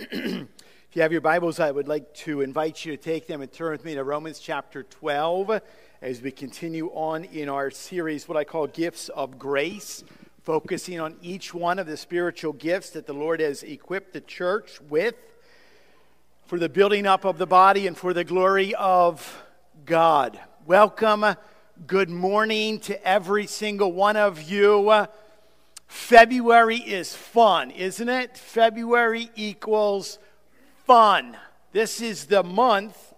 if you have your Bibles, I would like to invite you to take them and turn with me to Romans chapter 12 as we continue on in our series, what I call Gifts of Grace, focusing on each one of the spiritual gifts that the Lord has equipped the church with for the building up of the body and for the glory of God. Welcome. Good morning to every single one of you. February is fun, isn't it? February equals fun. This is the month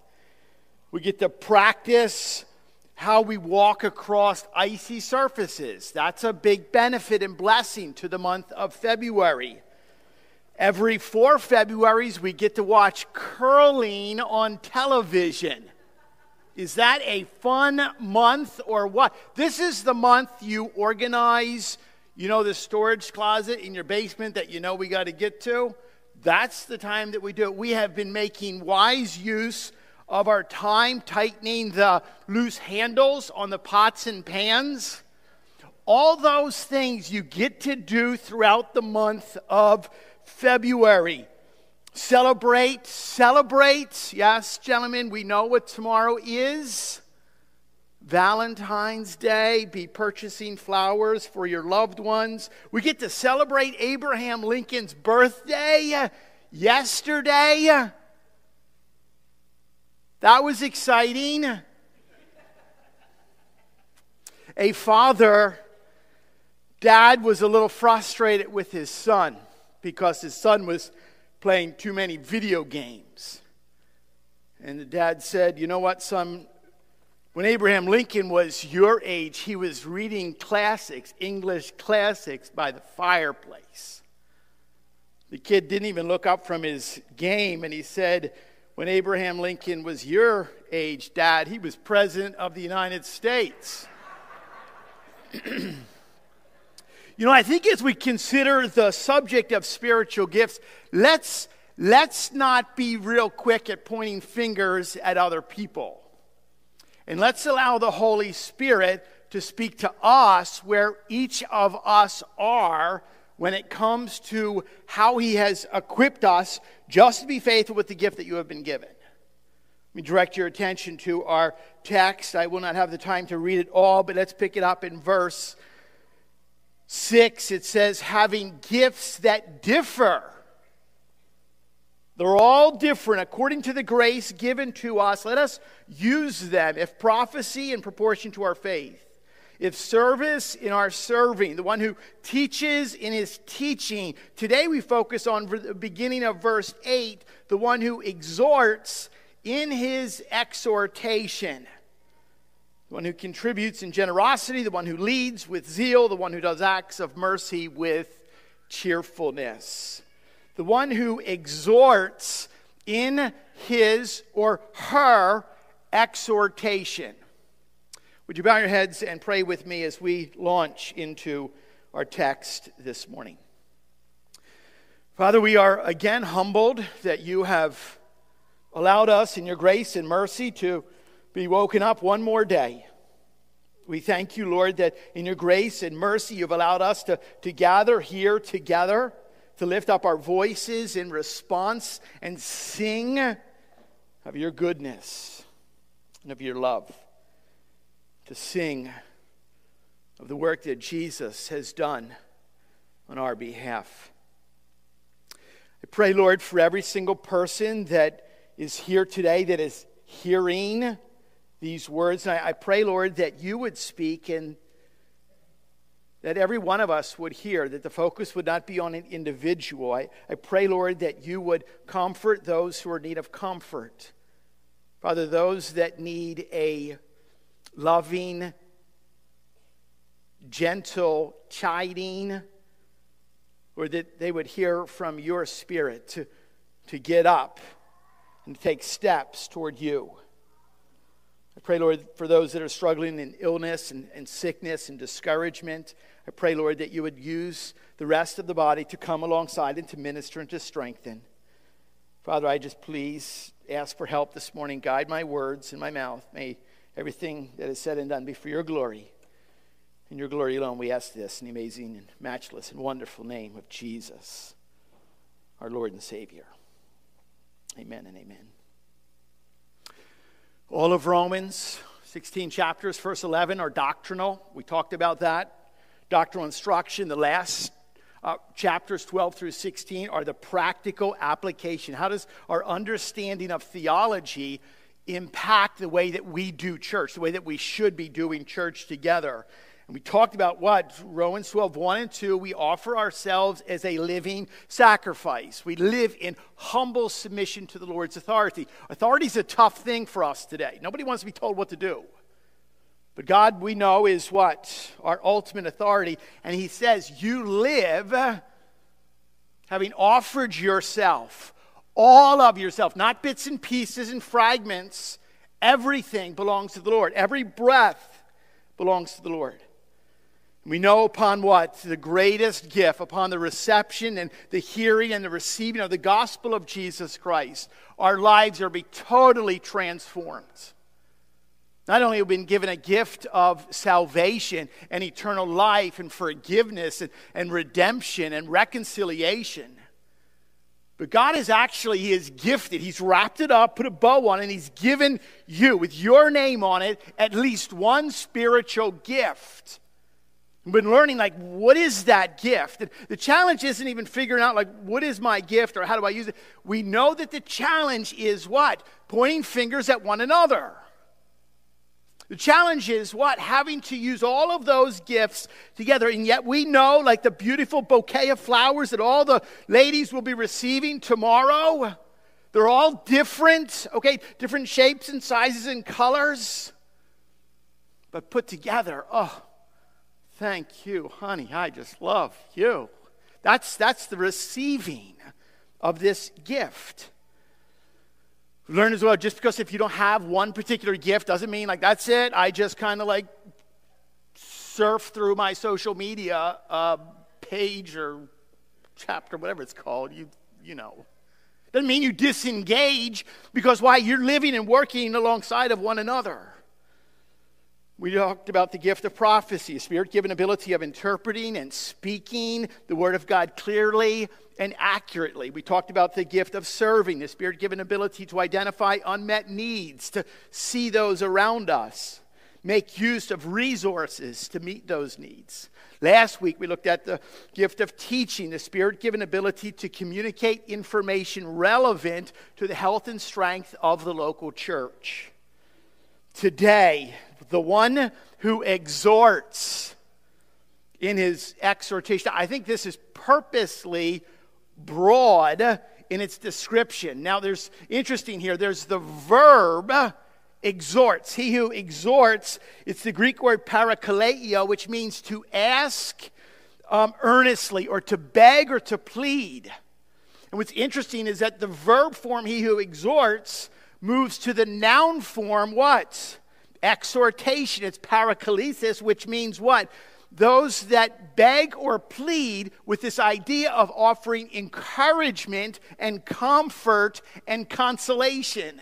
we get to practice how we walk across icy surfaces. That's a big benefit and blessing to the month of February. Every four Februaries, we get to watch curling on television. Is that a fun month or what? This is the month you organize you know, the storage closet in your basement that you know we got to get to? That's the time that we do it. We have been making wise use of our time, tightening the loose handles on the pots and pans. All those things you get to do throughout the month of February. Celebrate, celebrate. Yes, gentlemen, we know what tomorrow is. Valentine's Day, be purchasing flowers for your loved ones. We get to celebrate Abraham Lincoln's birthday yesterday. That was exciting. A father, dad was a little frustrated with his son because his son was playing too many video games. And the dad said, You know what, son? When Abraham Lincoln was your age, he was reading classics, English classics, by the fireplace. The kid didn't even look up from his game, and he said, When Abraham Lincoln was your age, Dad, he was President of the United States. you know, I think as we consider the subject of spiritual gifts, let's, let's not be real quick at pointing fingers at other people. And let's allow the Holy Spirit to speak to us where each of us are when it comes to how He has equipped us just to be faithful with the gift that you have been given. Let me direct your attention to our text. I will not have the time to read it all, but let's pick it up in verse 6. It says, having gifts that differ they're all different according to the grace given to us. Let us use them. If prophecy in proportion to our faith, if service in our serving, the one who teaches in his teaching. Today we focus on the beginning of verse 8, the one who exhorts in his exhortation. The one who contributes in generosity, the one who leads with zeal, the one who does acts of mercy with cheerfulness the one who exhorts in his or her exhortation. Would you bow your heads and pray with me as we launch into our text this morning? Father, we are again humbled that you have allowed us in your grace and mercy to be woken up one more day. We thank you, Lord, that in your grace and mercy you've allowed us to, to gather here together to lift up our voices in response and sing of your goodness and of your love, to sing of the work that Jesus has done on our behalf. I pray, Lord, for every single person that is here today that is hearing these words. And I, I pray, Lord, that you would speak and that every one of us would hear, that the focus would not be on an individual. I, I pray, Lord, that you would comfort those who are in need of comfort. Father, those that need a loving, gentle chiding, or that they would hear from your spirit to, to get up and take steps toward you. I pray, Lord, for those that are struggling in illness and, and sickness and discouragement. I pray, Lord, that you would use the rest of the body to come alongside and to minister and to strengthen. Father, I just please ask for help this morning. Guide my words and my mouth. May everything that is said and done be for your glory. In your glory alone, we ask this in the amazing and matchless and wonderful name of Jesus, our Lord and Savior. Amen and amen. All of Romans, 16 chapters, verse 11, are doctrinal. We talked about that. Doctrinal instruction. The last uh, chapters 12 through 16 are the practical application. How does our understanding of theology impact the way that we do church, the way that we should be doing church together? And we talked about what? Romans 12, 1 and 2. We offer ourselves as a living sacrifice. We live in humble submission to the Lord's authority. Authority is a tough thing for us today. Nobody wants to be told what to do. But God, we know, is what? Our ultimate authority. And He says, You live having offered yourself, all of yourself, not bits and pieces and fragments. Everything belongs to the Lord. Every breath belongs to the Lord. We know upon what? The greatest gift, upon the reception and the hearing and the receiving of the gospel of Jesus Christ, our lives are be totally transformed. Not only have we been given a gift of salvation and eternal life and forgiveness and, and redemption and reconciliation, but God is actually, He is gifted. He's wrapped it up, put a bow on it, and He's given you, with your name on it, at least one spiritual gift. We've been learning, like, what is that gift? The challenge isn't even figuring out, like, what is my gift or how do I use it? We know that the challenge is what? Pointing fingers at one another. The challenge is what? Having to use all of those gifts together. And yet we know, like the beautiful bouquet of flowers that all the ladies will be receiving tomorrow, they're all different, okay? Different shapes and sizes and colors. But put together, oh, thank you, honey. I just love you. That's, that's the receiving of this gift. Learn as well, just because if you don't have one particular gift doesn't mean like that's it. I just kind of like surf through my social media uh, page or chapter, whatever it's called. You, you know. Doesn't mean you disengage because why? You're living and working alongside of one another. We talked about the gift of prophecy, a spirit given ability of interpreting and speaking the word of God clearly and accurately. We talked about the gift of serving, the spirit given ability to identify unmet needs, to see those around us, make use of resources to meet those needs. Last week, we looked at the gift of teaching, the spirit given ability to communicate information relevant to the health and strength of the local church. Today, the one who exhorts in his exhortation. I think this is purposely broad in its description. Now, there's interesting here, there's the verb exhorts. He who exhorts, it's the Greek word parakaleo, which means to ask um, earnestly or to beg or to plead. And what's interesting is that the verb form, he who exhorts, moves to the noun form, what? exhortation. It's paraklesis, which means what? Those that beg or plead with this idea of offering encouragement and comfort and consolation.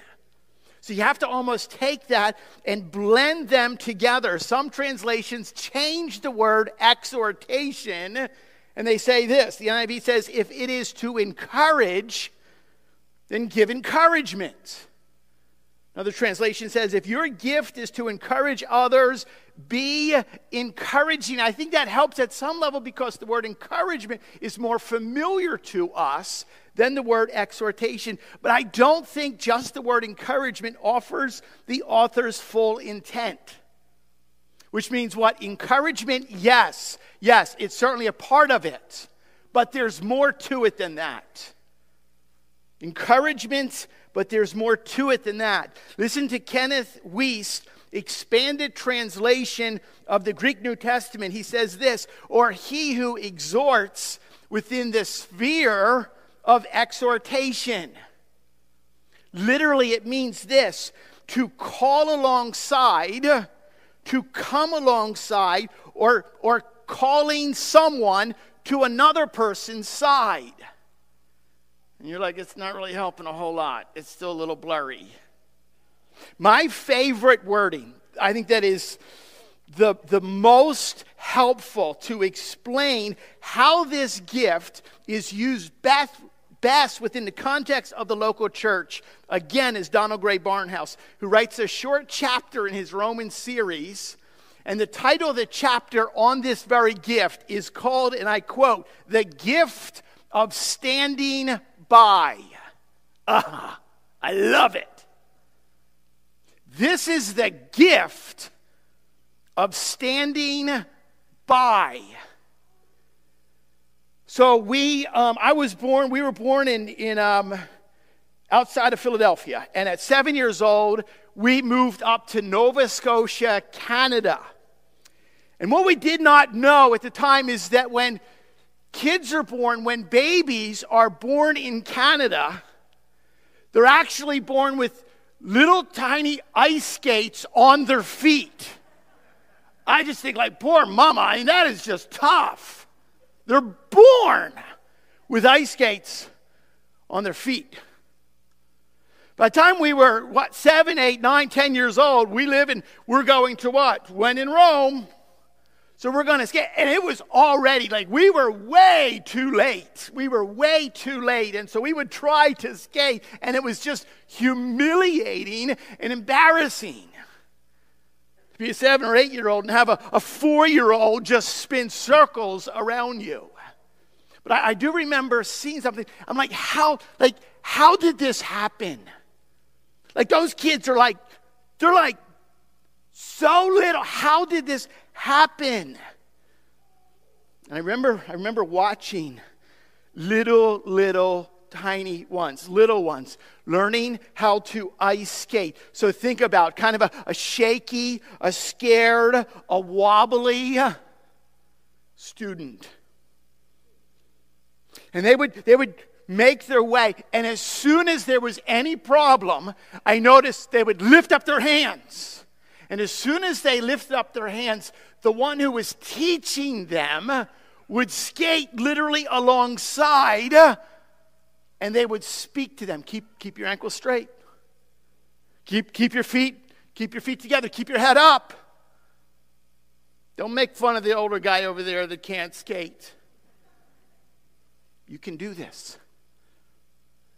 So you have to almost take that and blend them together. Some translations change the word exhortation and they say this. The NIV says, if it is to encourage, then give encouragement. Another translation says, if your gift is to encourage others, be encouraging. I think that helps at some level because the word encouragement is more familiar to us than the word exhortation. But I don't think just the word encouragement offers the author's full intent. Which means what? Encouragement, yes, yes, it's certainly a part of it, but there's more to it than that. Encouragement but there's more to it than that. Listen to Kenneth Wuest, expanded translation of the Greek New Testament. He says this, or he who exhorts within the sphere of exhortation. Literally, it means this to call alongside, to come alongside, or, or calling someone to another person's side. And you're like, it's not really helping a whole lot. It's still a little blurry. My favorite wording, I think that is the, the most helpful to explain how this gift is used best, best within the context of the local church, again, is Donald Grey Barnhouse, who writes a short chapter in his Roman series. And the title of the chapter on this very gift is called, and I quote, The Gift of Standing By. Ah, I love it. This is the gift of standing by. So we, um, I was born, we were born in, in um, outside of Philadelphia. And at seven years old, we moved up to Nova Scotia, Canada. And what we did not know at the time is that when kids are born, when babies are born in Canada, they're actually born with little tiny ice skates on their feet. I just think, like, poor mama, I mean, that is just tough. They're born with ice skates on their feet. By the time we were, what, seven, eight, nine, ten years old, we live in, we're going to what? When in Rome. So we're going to skate. And it was already like we were way too late. We were way too late. And so we would try to skate, and it was just humiliating and embarrassing to be a seven or eight year old and have a, a four year old just spin circles around you. But I, I do remember seeing something. I'm like, how, like, how did this happen? Like those kids are like, they're like so little. How did this happen? And I remember, I remember watching little, little tiny ones, little ones, learning how to ice skate. So think about kind of a, a shaky, a scared, a wobbly student. And they would, they would make their way. And as soon as there was any problem, I noticed they would lift up their hands. And as soon as they lifted up their hands, the one who was teaching them would skate literally alongside uh, and they would speak to them. Keep, keep your ankles straight. Keep, keep your feet keep your feet together. Keep your head up. Don't make fun of the older guy over there that can't skate. You can do this.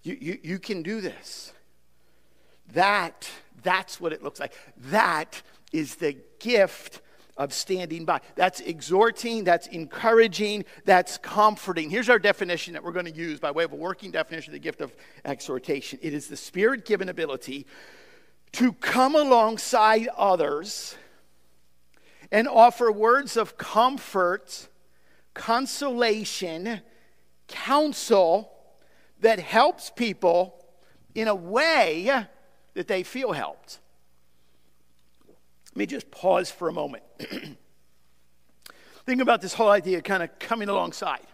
You, you, you can do this. That that's what it looks like. That is the gift of standing by. That's exhorting, that's encouraging, that's comforting. Here's our definition that we're going to use by way of a working definition of the gift of exhortation it is the spirit given ability to come alongside others and offer words of comfort, consolation, counsel that helps people in a way that they feel helped. Let me just pause for a moment. Think about this whole idea kind of coming alongside.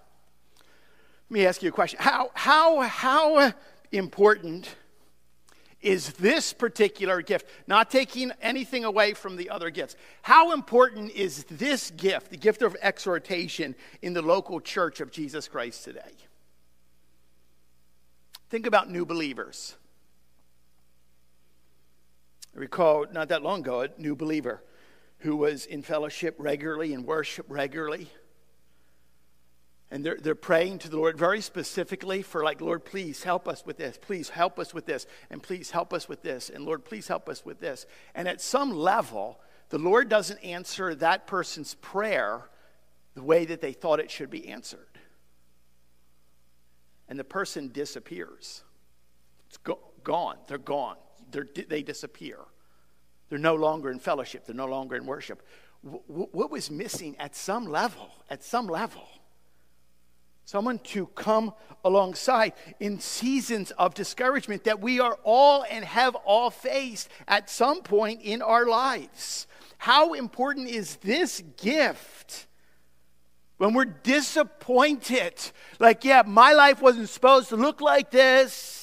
Let me ask you a question. How, how, how important is this particular gift? Not taking anything away from the other gifts. How important is this gift, the gift of exhortation, in the local church of Jesus Christ today? Think about new believers. I recall not that long ago a new believer who was in fellowship regularly and worship regularly. And they're, they're praying to the Lord very specifically for, like, Lord, please help us with this. Please help us with this. And please help us with this. And Lord, please help us with this. And at some level, the Lord doesn't answer that person's prayer the way that they thought it should be answered. And the person disappears. It's go- gone. They're gone they disappear. They're no longer in fellowship, they're no longer in worship. W- what was missing at some level? At some level. Someone to come alongside in seasons of discouragement that we are all and have all faced at some point in our lives. How important is this gift? When we're disappointed, like, yeah, my life wasn't supposed to look like this.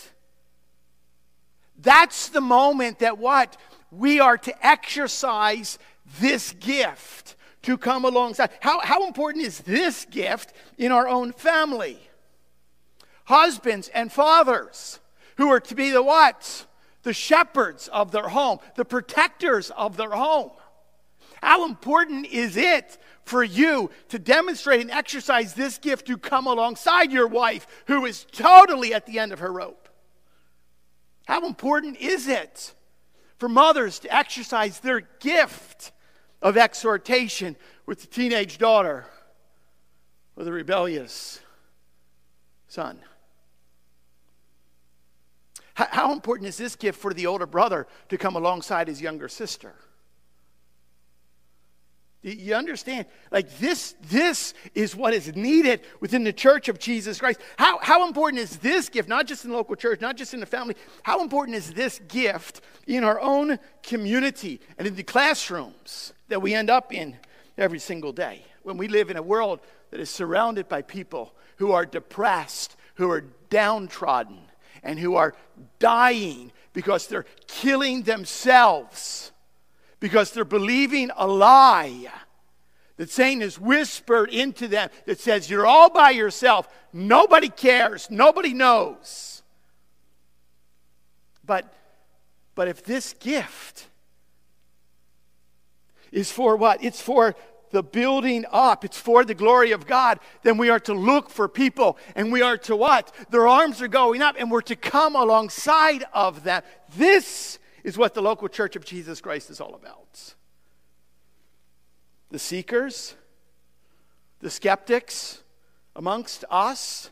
That's the moment that what? We are to exercise this gift to come alongside. How, how important is this gift in our own family? Husbands and fathers who are to be the what? The shepherds of their home, the protectors of their home. How important is it for you to demonstrate and exercise this gift to come alongside your wife who is totally at the end of her rope? How important is it for mothers to exercise their gift of exhortation with the teenage daughter or the rebellious son? How important is this gift for the older brother to come alongside his younger sister? You understand? Like this, this is what is needed within the church of Jesus Christ. How, how important is this gift, not just in the local church, not just in the family? How important is this gift in our own community and in the classrooms that we end up in every single day? When we live in a world that is surrounded by people who are depressed, who are downtrodden, and who are dying because they're killing themselves because they're believing a lie that Satan has whispered into them that says, You're all by yourself. Nobody cares. Nobody knows. But, but if this gift is for what? It's for the building up, it's for the glory of God, then we are to look for people and we are to what? Their arms are going up and we're to come alongside of them. This is what the local church of Jesus Christ is all about. The seekers, the skeptics amongst us,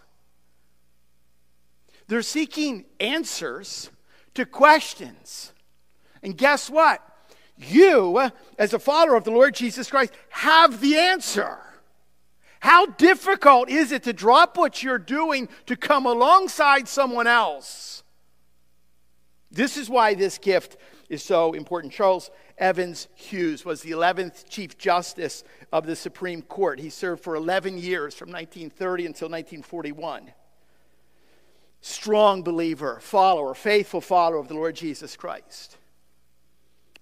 they're seeking answers to questions. And guess what? You, as a follower of the Lord Jesus Christ, have the answer. How difficult is it to drop what you're doing to come alongside someone else? This is why this gift is so important. Charles Evans Hughes was the 11th Chief Justice of the Supreme Court. He served for 11 years from 1930 until 1941. Strong believer, follower, faithful follower of the Lord Jesus Christ.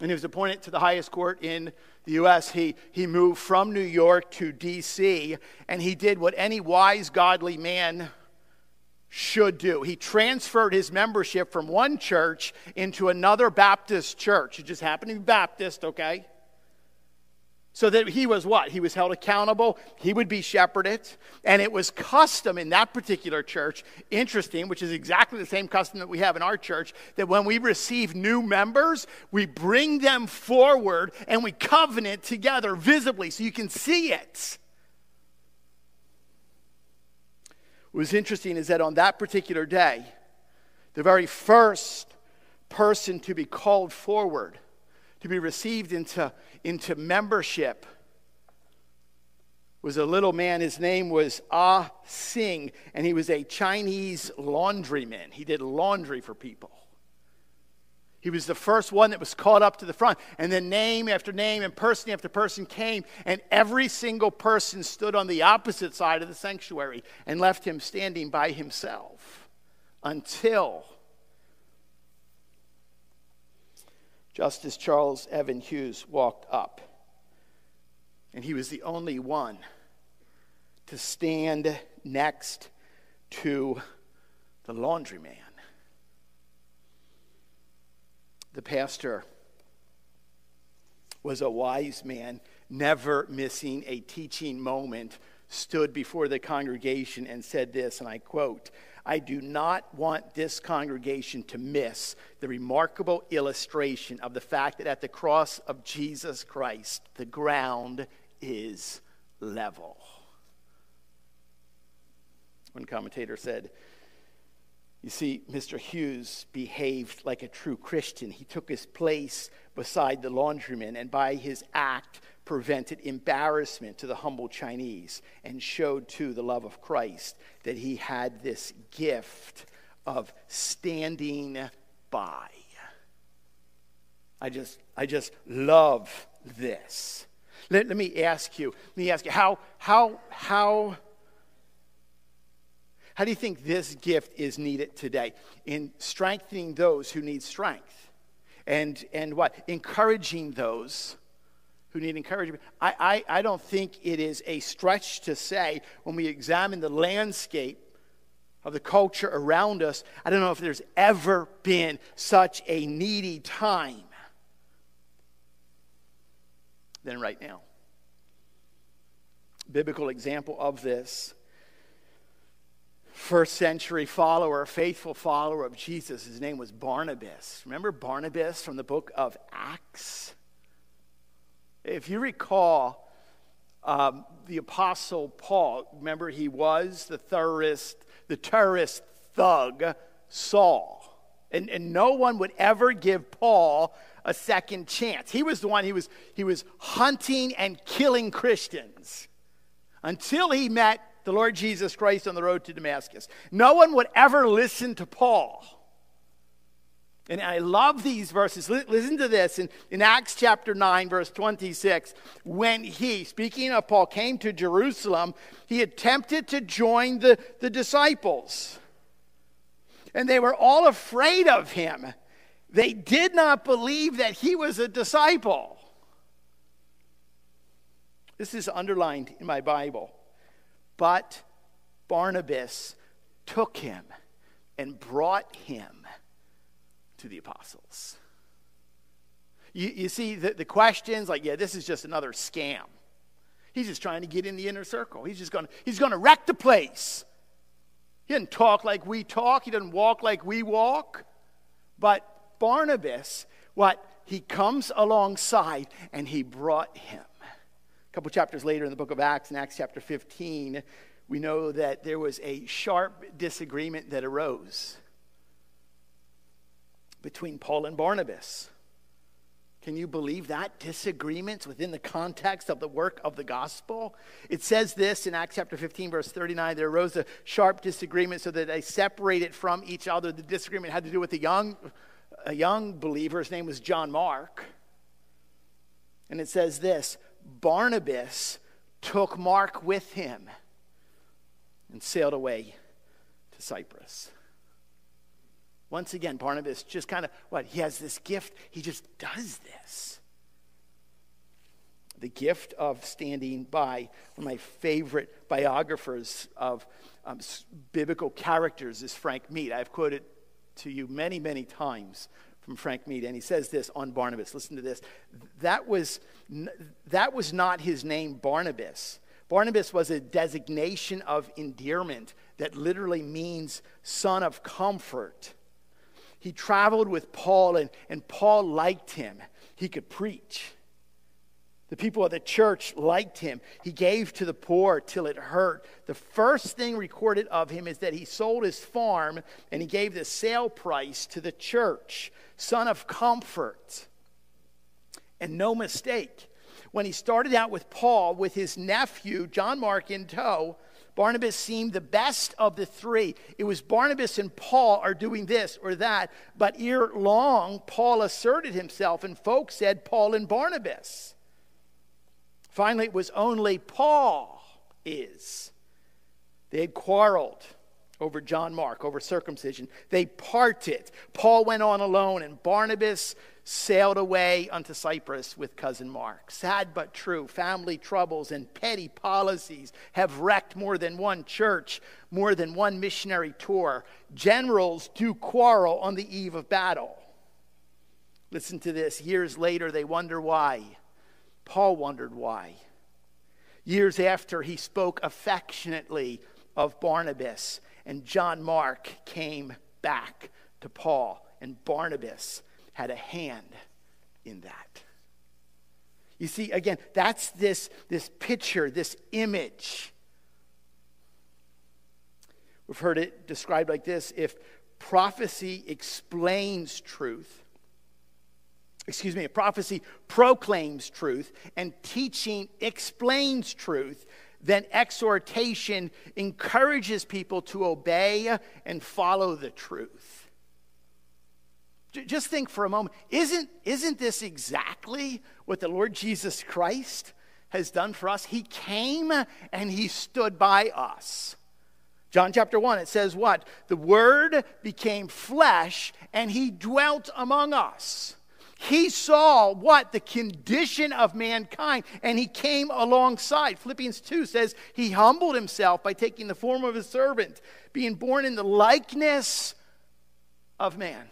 And he was appointed to the highest court in the U.S. He, he moved from New York to D.C., and he did what any wise, godly man should do. He transferred his membership from one church into another Baptist church. It just happened to be Baptist, okay? So that he was what? He was held accountable. He would be shepherded. And it was custom in that particular church, interesting, which is exactly the same custom that we have in our church, that when we receive new members, we bring them forward and we covenant together visibly so you can see it. What was interesting is that on that particular day, the very first person to be called forward, to be received into, into membership, was a little man. His name was Ah Sing, and he was a Chinese laundryman. He did laundry for people. He was the first one that was called up to the front. And then name after name and person after person came, and every single person stood on the opposite side of the sanctuary and left him standing by himself until Justice Charles Evan Hughes walked up. And he was the only one to stand next to the laundryman the pastor was a wise man, never missing a teaching moment, stood before the congregation and said this, and I quote, I do not want this congregation to miss the remarkable illustration of the fact that at the cross of Jesus Christ, the ground is level. One commentator said, you see, Mr. Hughes behaved like a true Christian. He took his place beside the laundryman and by his act prevented embarrassment to the humble Chinese and showed to the love of Christ that he had this gift of standing by. I just, I just love this. Let, let me ask you, let me ask you, how, how, how, how do you think this gift is needed today? In strengthening those who need strength. And, and what? Encouraging those who need encouragement. I, I, I don't think it is a stretch to say when we examine the landscape of the culture around us, I don't know if there's ever been such a needy time than right now. Biblical example of this first century follower, faithful follower of Jesus. His name was Barnabas. Remember Barnabas from the book of Acts? If you recall, um, the apostle Paul, remember he was the terrorist, the terrorist thug Saul. And, and no one would ever give Paul a second chance. He was the one he was he was hunting and killing Christians until he met the Lord Jesus Christ on the road to Damascus. No one would ever listen to Paul. And I love these verses. Listen to this in, in Acts chapter 9, verse 26. When he, speaking of Paul, came to Jerusalem, he attempted to join the, the disciples. And they were all afraid of him. They did not believe that he was a disciple. This is underlined in my Bible. But Barnabas took him and brought him to the apostles. You, you see, the, the questions like, yeah, this is just another scam. He's just trying to get in the inner circle. He's just going to, he's going to wreck the place. He doesn't talk like we talk, he doesn't walk like we walk. But Barnabas, what? He comes alongside and he brought him. A couple chapters later in the book of Acts, in Acts chapter 15, we know that there was a sharp disagreement that arose between Paul and Barnabas. Can you believe that? Disagreements within the context of the work of the gospel? It says this in Acts chapter 15, verse 39 there arose a sharp disagreement so that they separated from each other. The disagreement had to do with a young, a young believer. His name was John Mark. And it says this Barnabas took Mark with him and sailed away to Cyprus. Once again, Barnabas just kind of, what? He has this gift. He just does this. The gift of standing by. One of my favorite biographers of um, biblical characters is Frank Mead. I've quoted to you many, many times from Frank Mead, and he says this on Barnabas. Listen to this. That was, that was not his name, Barnabas. Barnabas was a designation of endearment that literally means son of comfort. He traveled with Paul, and, and Paul liked him. He could preach. The people of the church liked him. He gave to the poor till it hurt. The first thing recorded of him is that he sold his farm and he gave the sale price to the church. Son of comfort. And no mistake, when he started out with Paul, with his nephew, John Mark, in tow, Barnabas seemed the best of the three. It was Barnabas and Paul are doing this or that, but ere long, Paul asserted himself, and folks said Paul and Barnabas. Finally, it was only Paul is. They had quarreled over John Mark, over circumcision. They parted. Paul went on alone, and Barnabas sailed away unto Cyprus with cousin Mark. Sad but true, family troubles and petty policies have wrecked more than one church, more than one missionary tour. Generals do quarrel on the eve of battle. Listen to this. Years later, they wonder why. Paul wondered why. Years after, he spoke affectionately of Barnabas, and John Mark came back to Paul, and Barnabas had a hand in that. You see, again, that's this, this picture, this image. We've heard it described like this if prophecy explains truth, excuse me, a prophecy proclaims truth and teaching explains truth, then exhortation encourages people to obey and follow the truth. Just think for a moment isn't, isn't this exactly what the Lord Jesus Christ has done for us? He came and he stood by us. John chapter 1, it says what? The Word became flesh and he dwelt among us. He saw what? The condition of mankind, and he came alongside. Philippians 2 says he humbled himself by taking the form of a servant, being born in the likeness of man.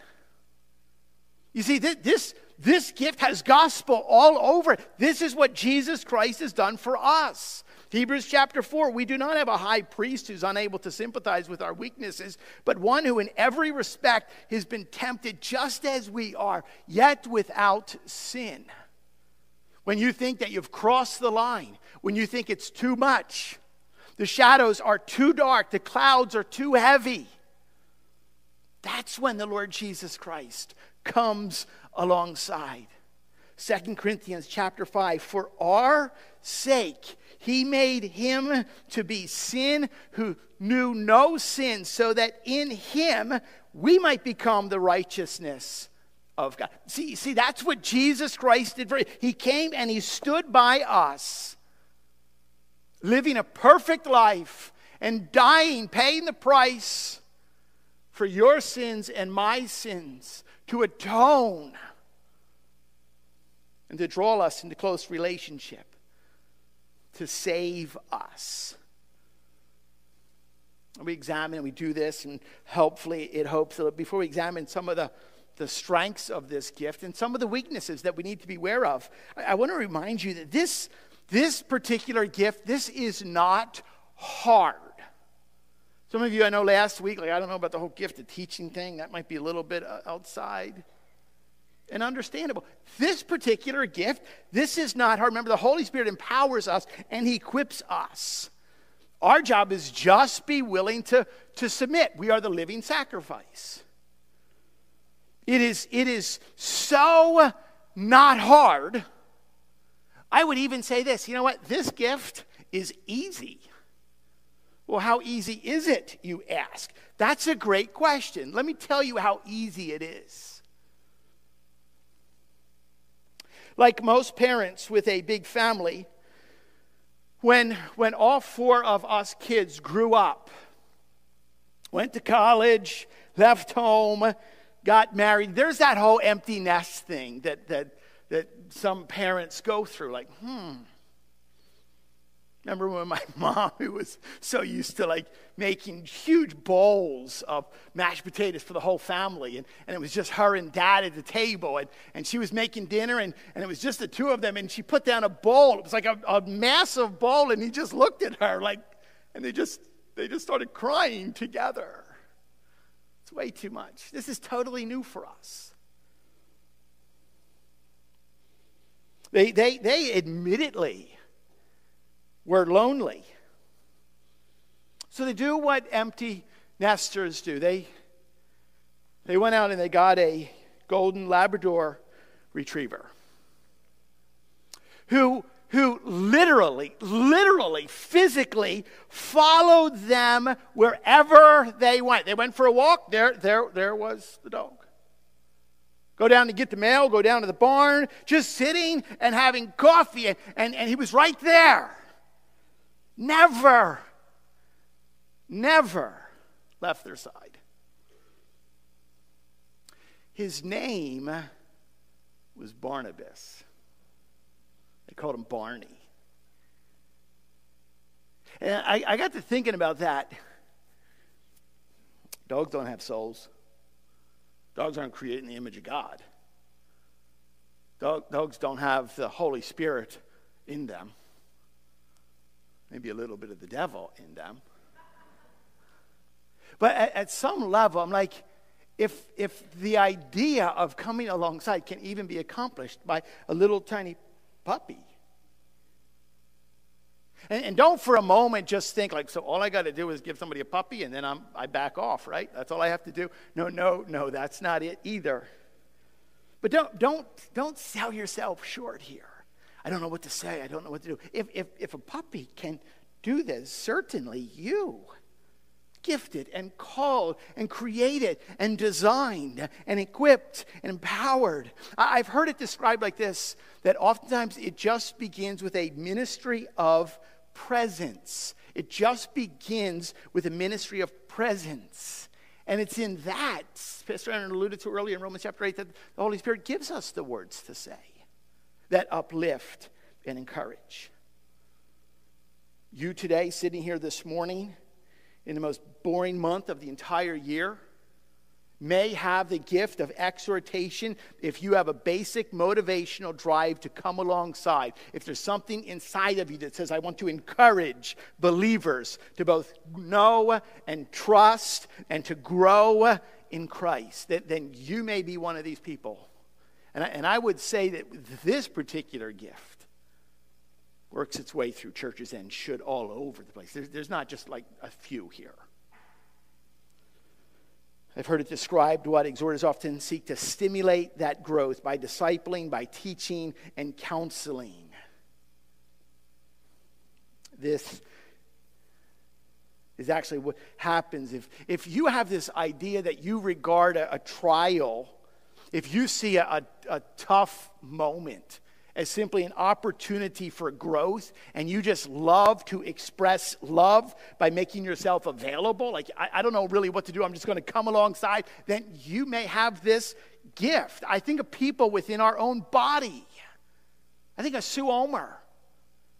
You see, this, this gift has gospel all over. This is what Jesus Christ has done for us. Hebrews chapter 4 We do not have a high priest who's unable to sympathize with our weaknesses, but one who in every respect has been tempted just as we are, yet without sin. When you think that you've crossed the line, when you think it's too much, the shadows are too dark, the clouds are too heavy, that's when the Lord Jesus Christ comes alongside. 2 Corinthians chapter 5 For our sake he made him to be sin who knew no sin, so that in him we might become the righteousness of God. See, see, that's what Jesus Christ did for you. He came and he stood by us, living a perfect life and dying, paying the price for your sins and my sins to atone and to draw us into close relationship to save us. We examine and we do this, and hopefully it hopes that before we examine some of the, the strengths of this gift and some of the weaknesses that we need to be aware of, I, I want to remind you that this, this particular gift, this is not hard. Some of you, I know last week, like, I don't know about the whole gift of teaching thing, that might be a little bit uh, outside and understandable. This particular gift, this is not hard. Remember, the Holy Spirit empowers us and He equips us. Our job is just be willing to, to submit. We are the living sacrifice. It is, it is so not hard. I would even say this you know what? This gift is easy. Well, how easy is it, you ask? That's a great question. Let me tell you how easy it is. Like most parents with a big family, when, when all four of us kids grew up, went to college, left home, got married, there's that whole empty nest thing that, that, that some parents go through. Like, hmm, Remember when my mom, who was so used to like making huge bowls of mashed potatoes for the whole family, and, and it was just her and dad at the table, and, and she was making dinner, and, and it was just the two of them, and she put down a bowl. It was like a, a massive bowl, and he just looked at her like, and they just they just started crying together. It's way too much. This is totally new for us. They, they, they admittedly were lonely. So they do what empty nesters do. They, they went out and they got a golden Labrador retriever who, who literally, literally, physically followed them wherever they went. They went for a walk, there, there, there was the dog. Go down to get the mail, go down to the barn, just sitting and having coffee, and, and, and he was right there. Never, never left their side. His name was Barnabas. They called him Barney. And I, I got to thinking about that. Dogs don't have souls. Dogs aren't created in the image of God. Dog, dogs don't have the Holy Spirit in them maybe a little bit of the devil in them. But at, at, some level, I'm like, if, if the idea of coming alongside can even be accomplished by a little tiny puppy. And, and don't for a moment just think like, so all I got to do is give somebody a puppy and then I'm, I back off, right? That's all I have to do. No, no, no, that's not it either. But don't, don't, don't sell yourself short here. I don't know what to say. I don't know what to do. If, if, if a puppy can do this, certainly you, gifted and called and created and designed and equipped and empowered. I've heard it described like this that oftentimes it just begins with a ministry of presence. It just begins with a ministry of presence. And it's in that, Pastor Aaron alluded to earlier in Romans chapter 8, that the Holy Spirit gives us the words to say that uplift and encourage. You today, sitting here this morning in the most boring month of the entire year, may have the gift of exhortation if you have a basic motivational drive to come alongside. If there's something inside of you that says, I want to encourage believers to both know and trust and to grow in Christ, then, you may be one of these people. And I, and I would say that this particular gift works its way through churches and should all over the place. There's, there's not just like a few here. I've heard it described what exhorters often seek to stimulate that growth by discipling, by teaching, and counseling. This is actually what happens if, if you have this idea that you regard a, a trial, if you see a, a, a tough moment, as simply an opportunity for growth and you just love to express love by making yourself available, like, I, I don't know really what to do, I'm just going to come alongside, then you may have this gift. I think of people within our own body. I think of Sue Omer.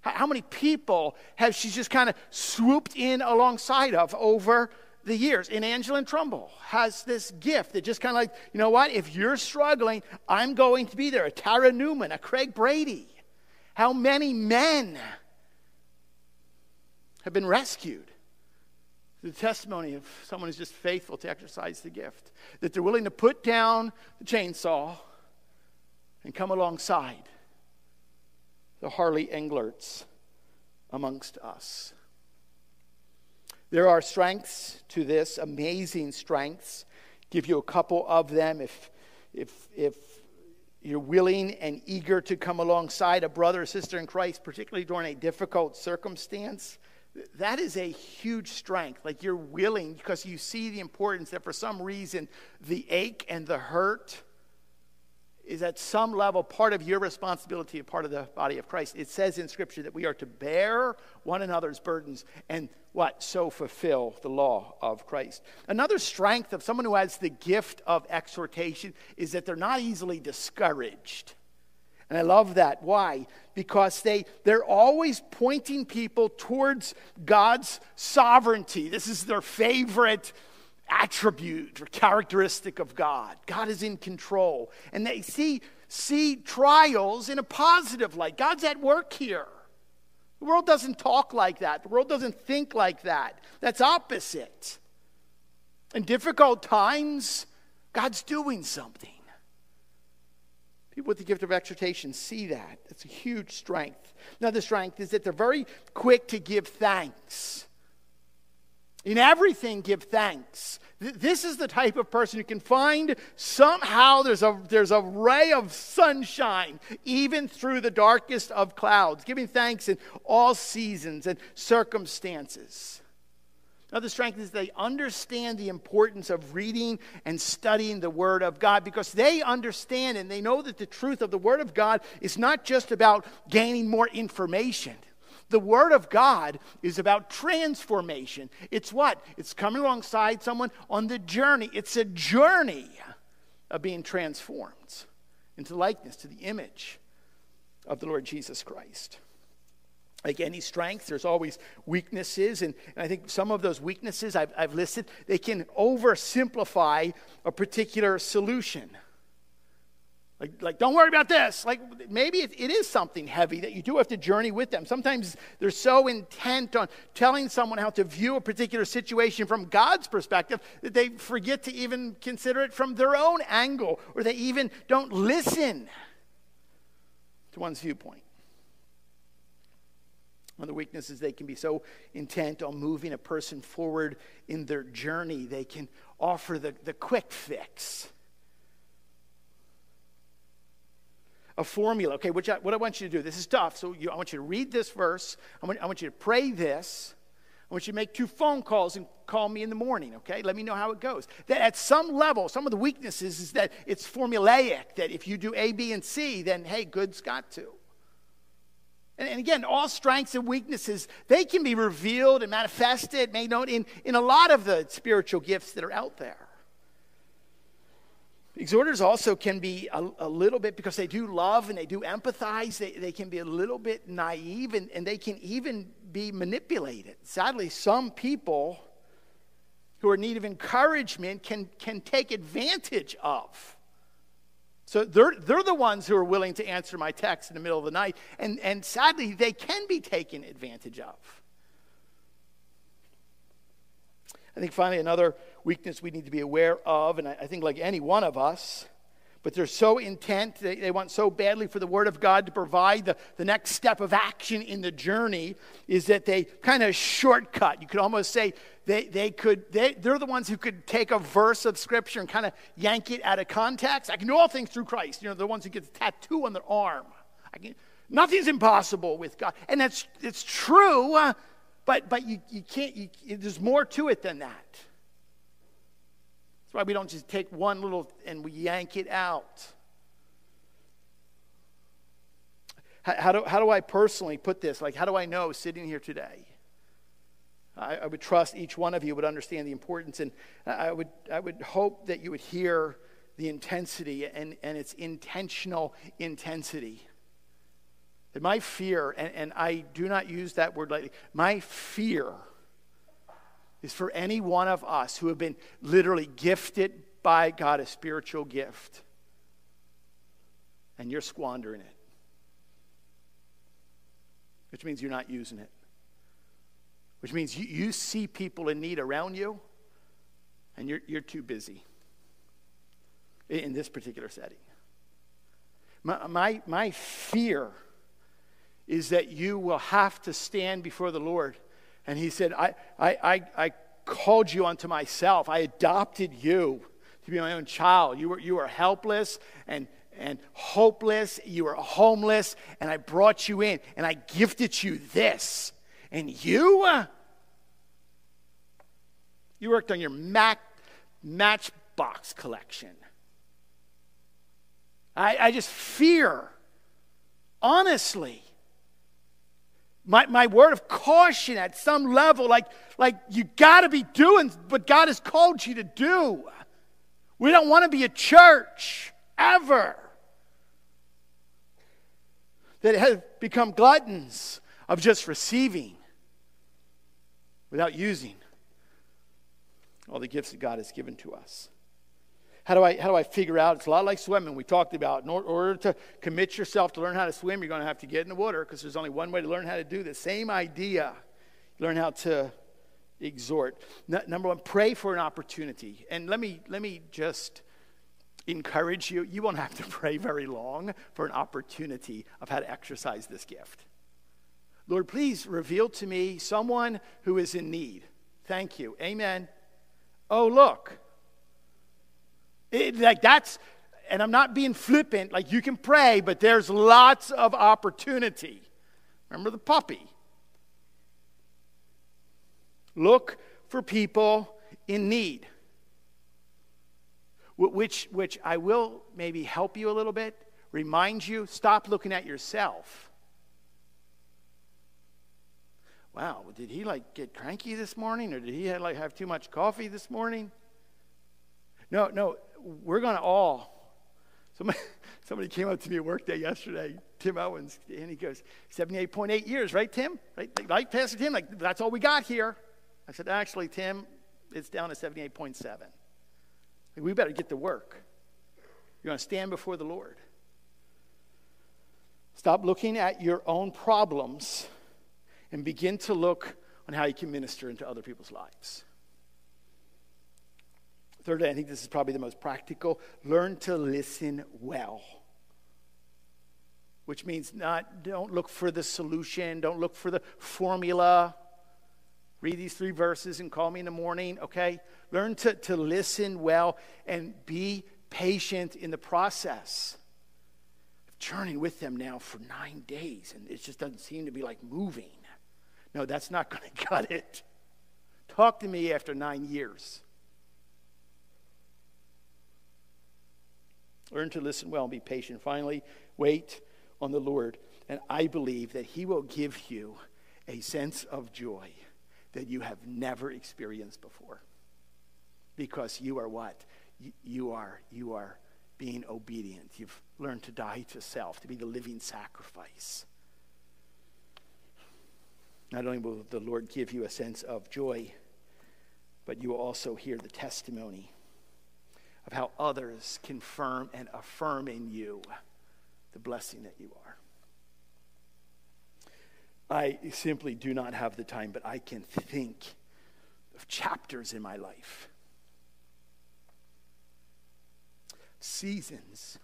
How many people have she just kind of swooped in alongside of over the years. And Angela Trumbull has this gift that just kind of like, you know what? If you're struggling, I'm going to be there. A Tara Newman, a Craig Brady. How many men have been rescued? The testimony of someone who's just faithful to exercise the gift. That they're willing to put down the chainsaw and come alongside the Harley Englerts amongst us. There are strengths to this, amazing strengths. Give you a couple of them if, if, if you're willing and eager to come alongside a brother or sister in Christ, particularly during a difficult circumstance. That is a huge strength. Like you're willing because you see the importance that for some reason the ache and the hurt is at some level part of your responsibility, a part of the body of Christ. It says in Scripture that we are to bear one another's burdens and what? So fulfill the law of Christ. Another strength of someone who has the gift of exhortation is that they're not easily discouraged. And I love that. Why? Because they, they're always pointing people towards God's sovereignty. This is their favorite attribute or characteristic of God. God is in control. And they see, see trials in a positive light. God's at work here. The world doesn't talk like that, the world doesn't think like that. That's opposite. In difficult times, God's doing something. People with the gift of exhortation see that. It's a huge strength. Another strength is that they're very quick to give thanks. In everything, give thanks. This is the type of person who can find somehow there's a, there's a ray of sunshine even through the darkest of clouds, giving thanks in all seasons and circumstances. Another strength is they understand the importance of reading and studying the Word of God because they understand and they know that the truth of the Word of God is not just about gaining more information. The Word of God is about transformation. It's what? It's coming alongside someone on the journey. It's a journey of being transformed into likeness, to the image of the Lord Jesus Christ. Like any strength, there's always weaknesses. And, and I think some of those weaknesses I've, I've listed, they can oversimplify a particular solution. Like, like, don't worry about this. Like, maybe it, it is something heavy that you do have to journey with them. Sometimes they're so intent on telling someone how to view a particular situation from God's perspective that they forget to even consider it from their own angle, or they even don't listen to one's viewpoint. One of the weaknesses, they can be so intent on moving a person forward in their journey, they can offer the, the quick fix a formula. Okay, which I, what I want you to do, this is tough. So you, I want you to read this verse. I want, I want you to pray this. I want you to make two phone calls and call me in the morning, okay? Let me know how it goes. That at some level, some of the weaknesses is that it's formulaic, that if you do A, B, and C, then hey, good's got to. And, and again, all strengths and weaknesses, they can be revealed and manifested, made known in, in a lot of the spiritual gifts that are out there. Exhorters also can be a, a, little bit, because they do love and they do empathize, they, they can be a little bit naive and, and they can even be manipulated. Sadly, some people who are in need of encouragement can, can take advantage of. So they're, they're the ones who are willing to answer my text in the middle of the night. And, and sadly, they can be taken advantage of. I think finally, another weakness we need to be aware of, and I, I think like any one of us, but they're so intent, they, they want so badly for the Word of God to provide the, the next step of action in the journey, is that they kind of shortcut. You could almost say they, they could, they, they're the ones who could take a verse of Scripture and kind of yank it out of context. I can do all things through Christ. You know, the ones who get the tattoo on their arm. I can, nothing's impossible with God. And that's it's true, uh, but, but you, you can't, you, there's more to it than that. That's why we don't just take one little and we yank it out. How, do, how do I personally put this? Like, how do I know sitting here today? I, I would trust each one of you would understand the importance, and I would, I would hope that you would hear the intensity and, and its intentional intensity. That my fear, and, and I do not use that word lightly, my fear is for any one of us who have been literally gifted by God a spiritual gift. And you're squandering it, which means you're not using it, which means you, you see people in need around you and you're, you're too busy in this particular setting. My, my, my fear is that you will have to stand before the Lord and he said, I, I, I, I called you unto myself. I adopted you to be my own child. You were, you were helpless and, and hopeless. You were homeless, and I brought you in, and I gifted you this. And you, uh, you worked on your Mac, Matchbox collection. I, I just fear, honestly, my, my word of caution at some level, like, like you got to be doing what God has called you to do. We don't want to be a church ever that have become gluttons of just receiving without using all the gifts that God has given to us. How do I, how do I figure out? It's a lot like swimming. We talked about in order to commit yourself to learn how to swim, you're going to have to get in the water because there's only one way to learn how to do the same idea. Learn how to exhort. Number one, pray for an opportunity. And let me, let me just encourage you. You won't have to pray very long for an opportunity of how to exercise this gift. Lord, please reveal to me someone who is in need. Thank you. Amen. Oh, look, it, like that's, and I'm not being flippant, like you can pray, but there's lots of opportunity. Remember the puppy. Look for people in need. Which, which I will maybe help you a little bit, remind you, stop looking at yourself. Wow, did he like get cranky this morning or did he like have too much coffee this morning? No, no, we're going to all. Somebody, somebody came up to me at work day yesterday, Tim Owens, and he goes, 78.8 years, right, Tim? Right, like Pastor Tim, like that's all we got here. I said, actually, Tim, it's down to 78.7. Like, we better get to work. You're going to stand before the Lord. Stop looking at your own problems and begin to look on how you can minister into other people's lives. Thirdly, I think this is probably the most practical learn to listen well. Which means not don't look for the solution, don't look for the formula. Read these three verses and call me in the morning, okay? Learn to, to listen well and be patient in the process. of journeying with them now for nine days, and it just doesn't seem to be like moving. No, that's not going to cut it. Talk to me after nine years. Learn to listen well and be patient. Finally, wait on the Lord. And I believe that He will give you a sense of joy that you have never experienced before. Because you are what? You are, you are being obedient. You've learned to die to self, to be the living sacrifice. Not only will the Lord give you a sense of joy, but you will also hear the testimony of how others confirm and affirm in you the blessing that you are. I simply do not have the time, but I can think of chapters in my life, seasons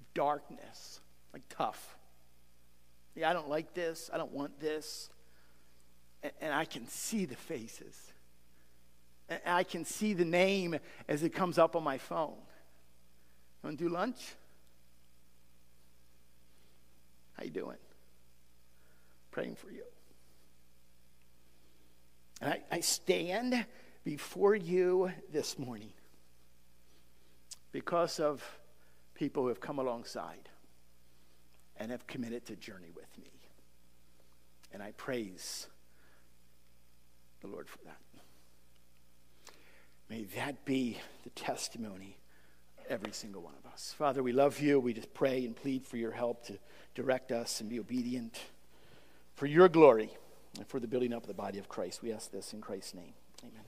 of darkness, like tough. Yeah, I don't like this. I don't want this. And, and I can see the faces. And I can see the name as it comes up on my phone. You Want to do lunch? How you doing? Praying for you. And I, I stand before you this morning because of people who have come alongside and have committed to journey with me. And I praise the Lord for that. May that be the testimony of every single one of us. Father, we love you. We just pray and plead for your help to direct us and be obedient for your glory and for the building up of the body of Christ. We ask this in Christ's name. Amen.